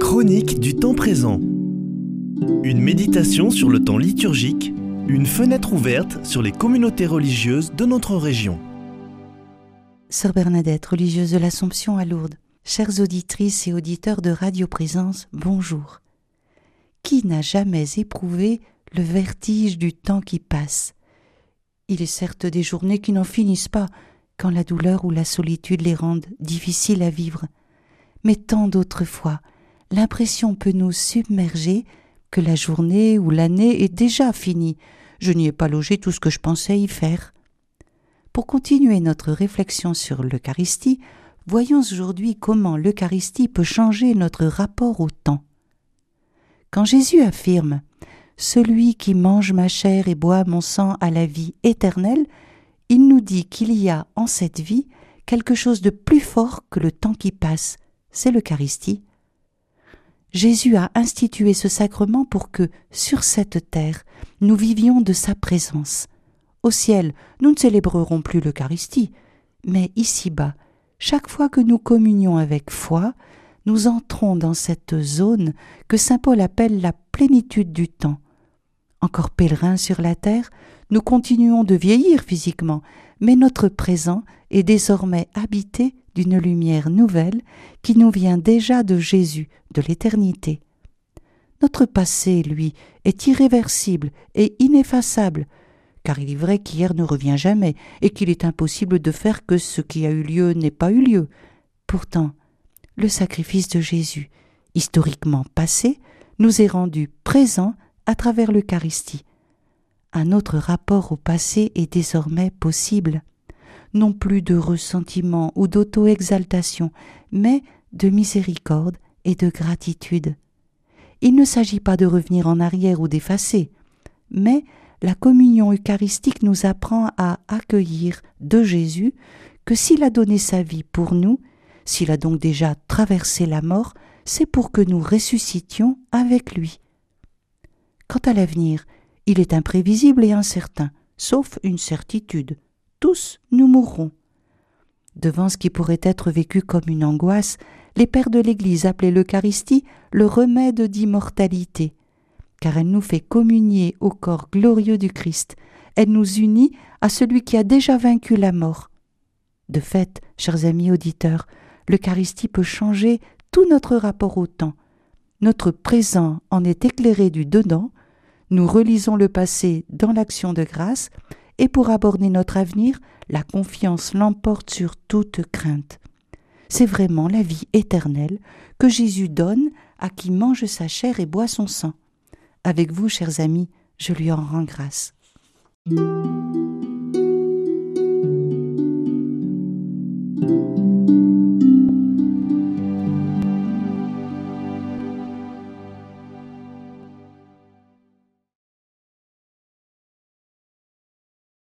Chronique du temps présent. Une méditation sur le temps liturgique, une fenêtre ouverte sur les communautés religieuses de notre région. Sœur Bernadette, religieuse de l'Assomption à Lourdes, chères auditrices et auditeurs de Radio Présence, bonjour. Qui n'a jamais éprouvé le vertige du temps qui passe? Il est certes des journées qui n'en finissent pas, quand la douleur ou la solitude les rendent difficiles à vivre. Mais tant d'autres fois, l'impression peut nous submerger que la journée ou l'année est déjà finie. Je n'y ai pas logé tout ce que je pensais y faire. Pour continuer notre réflexion sur l'Eucharistie, voyons aujourd'hui comment l'Eucharistie peut changer notre rapport au temps. Quand Jésus affirme Celui qui mange ma chair et boit mon sang a la vie éternelle, il nous dit qu'il y a en cette vie quelque chose de plus fort que le temps qui passe, c'est l'Eucharistie. Jésus a institué ce sacrement pour que, sur cette terre, nous vivions de sa présence. Au ciel, nous ne célébrerons plus l'Eucharistie, mais ici-bas, chaque fois que nous communions avec foi, nous entrons dans cette zone que saint Paul appelle la plénitude du temps. Encore pèlerins sur la terre, nous continuons de vieillir physiquement, mais notre présent est désormais habité d'une lumière nouvelle qui nous vient déjà de Jésus, de l'éternité. Notre passé, lui, est irréversible et ineffaçable, car il est vrai qu'hier ne revient jamais et qu'il est impossible de faire que ce qui a eu lieu n'ait pas eu lieu. Pourtant, le sacrifice de Jésus, historiquement passé, nous est rendu présent à travers l'Eucharistie. Un autre rapport au passé est désormais possible, non plus de ressentiment ou d'auto-exaltation, mais de miséricorde et de gratitude. Il ne s'agit pas de revenir en arrière ou d'effacer, mais la communion eucharistique nous apprend à accueillir de Jésus que s'il a donné sa vie pour nous, s'il a donc déjà traversé la mort, c'est pour que nous ressuscitions avec lui. Quant à l'avenir, il est imprévisible et incertain, sauf une certitude. Tous nous mourrons. Devant ce qui pourrait être vécu comme une angoisse, les pères de l'Église appelaient l'Eucharistie le remède d'immortalité, car elle nous fait communier au corps glorieux du Christ, elle nous unit à celui qui a déjà vaincu la mort. De fait, chers amis auditeurs, l'Eucharistie peut changer tout notre rapport au temps. Notre présent en est éclairé du dedans, nous relisons le passé dans l'action de grâce, et pour aborder notre avenir, la confiance l'emporte sur toute crainte. C'est vraiment la vie éternelle que Jésus donne à qui mange sa chair et boit son sang. Avec vous, chers amis, je lui en rends grâce.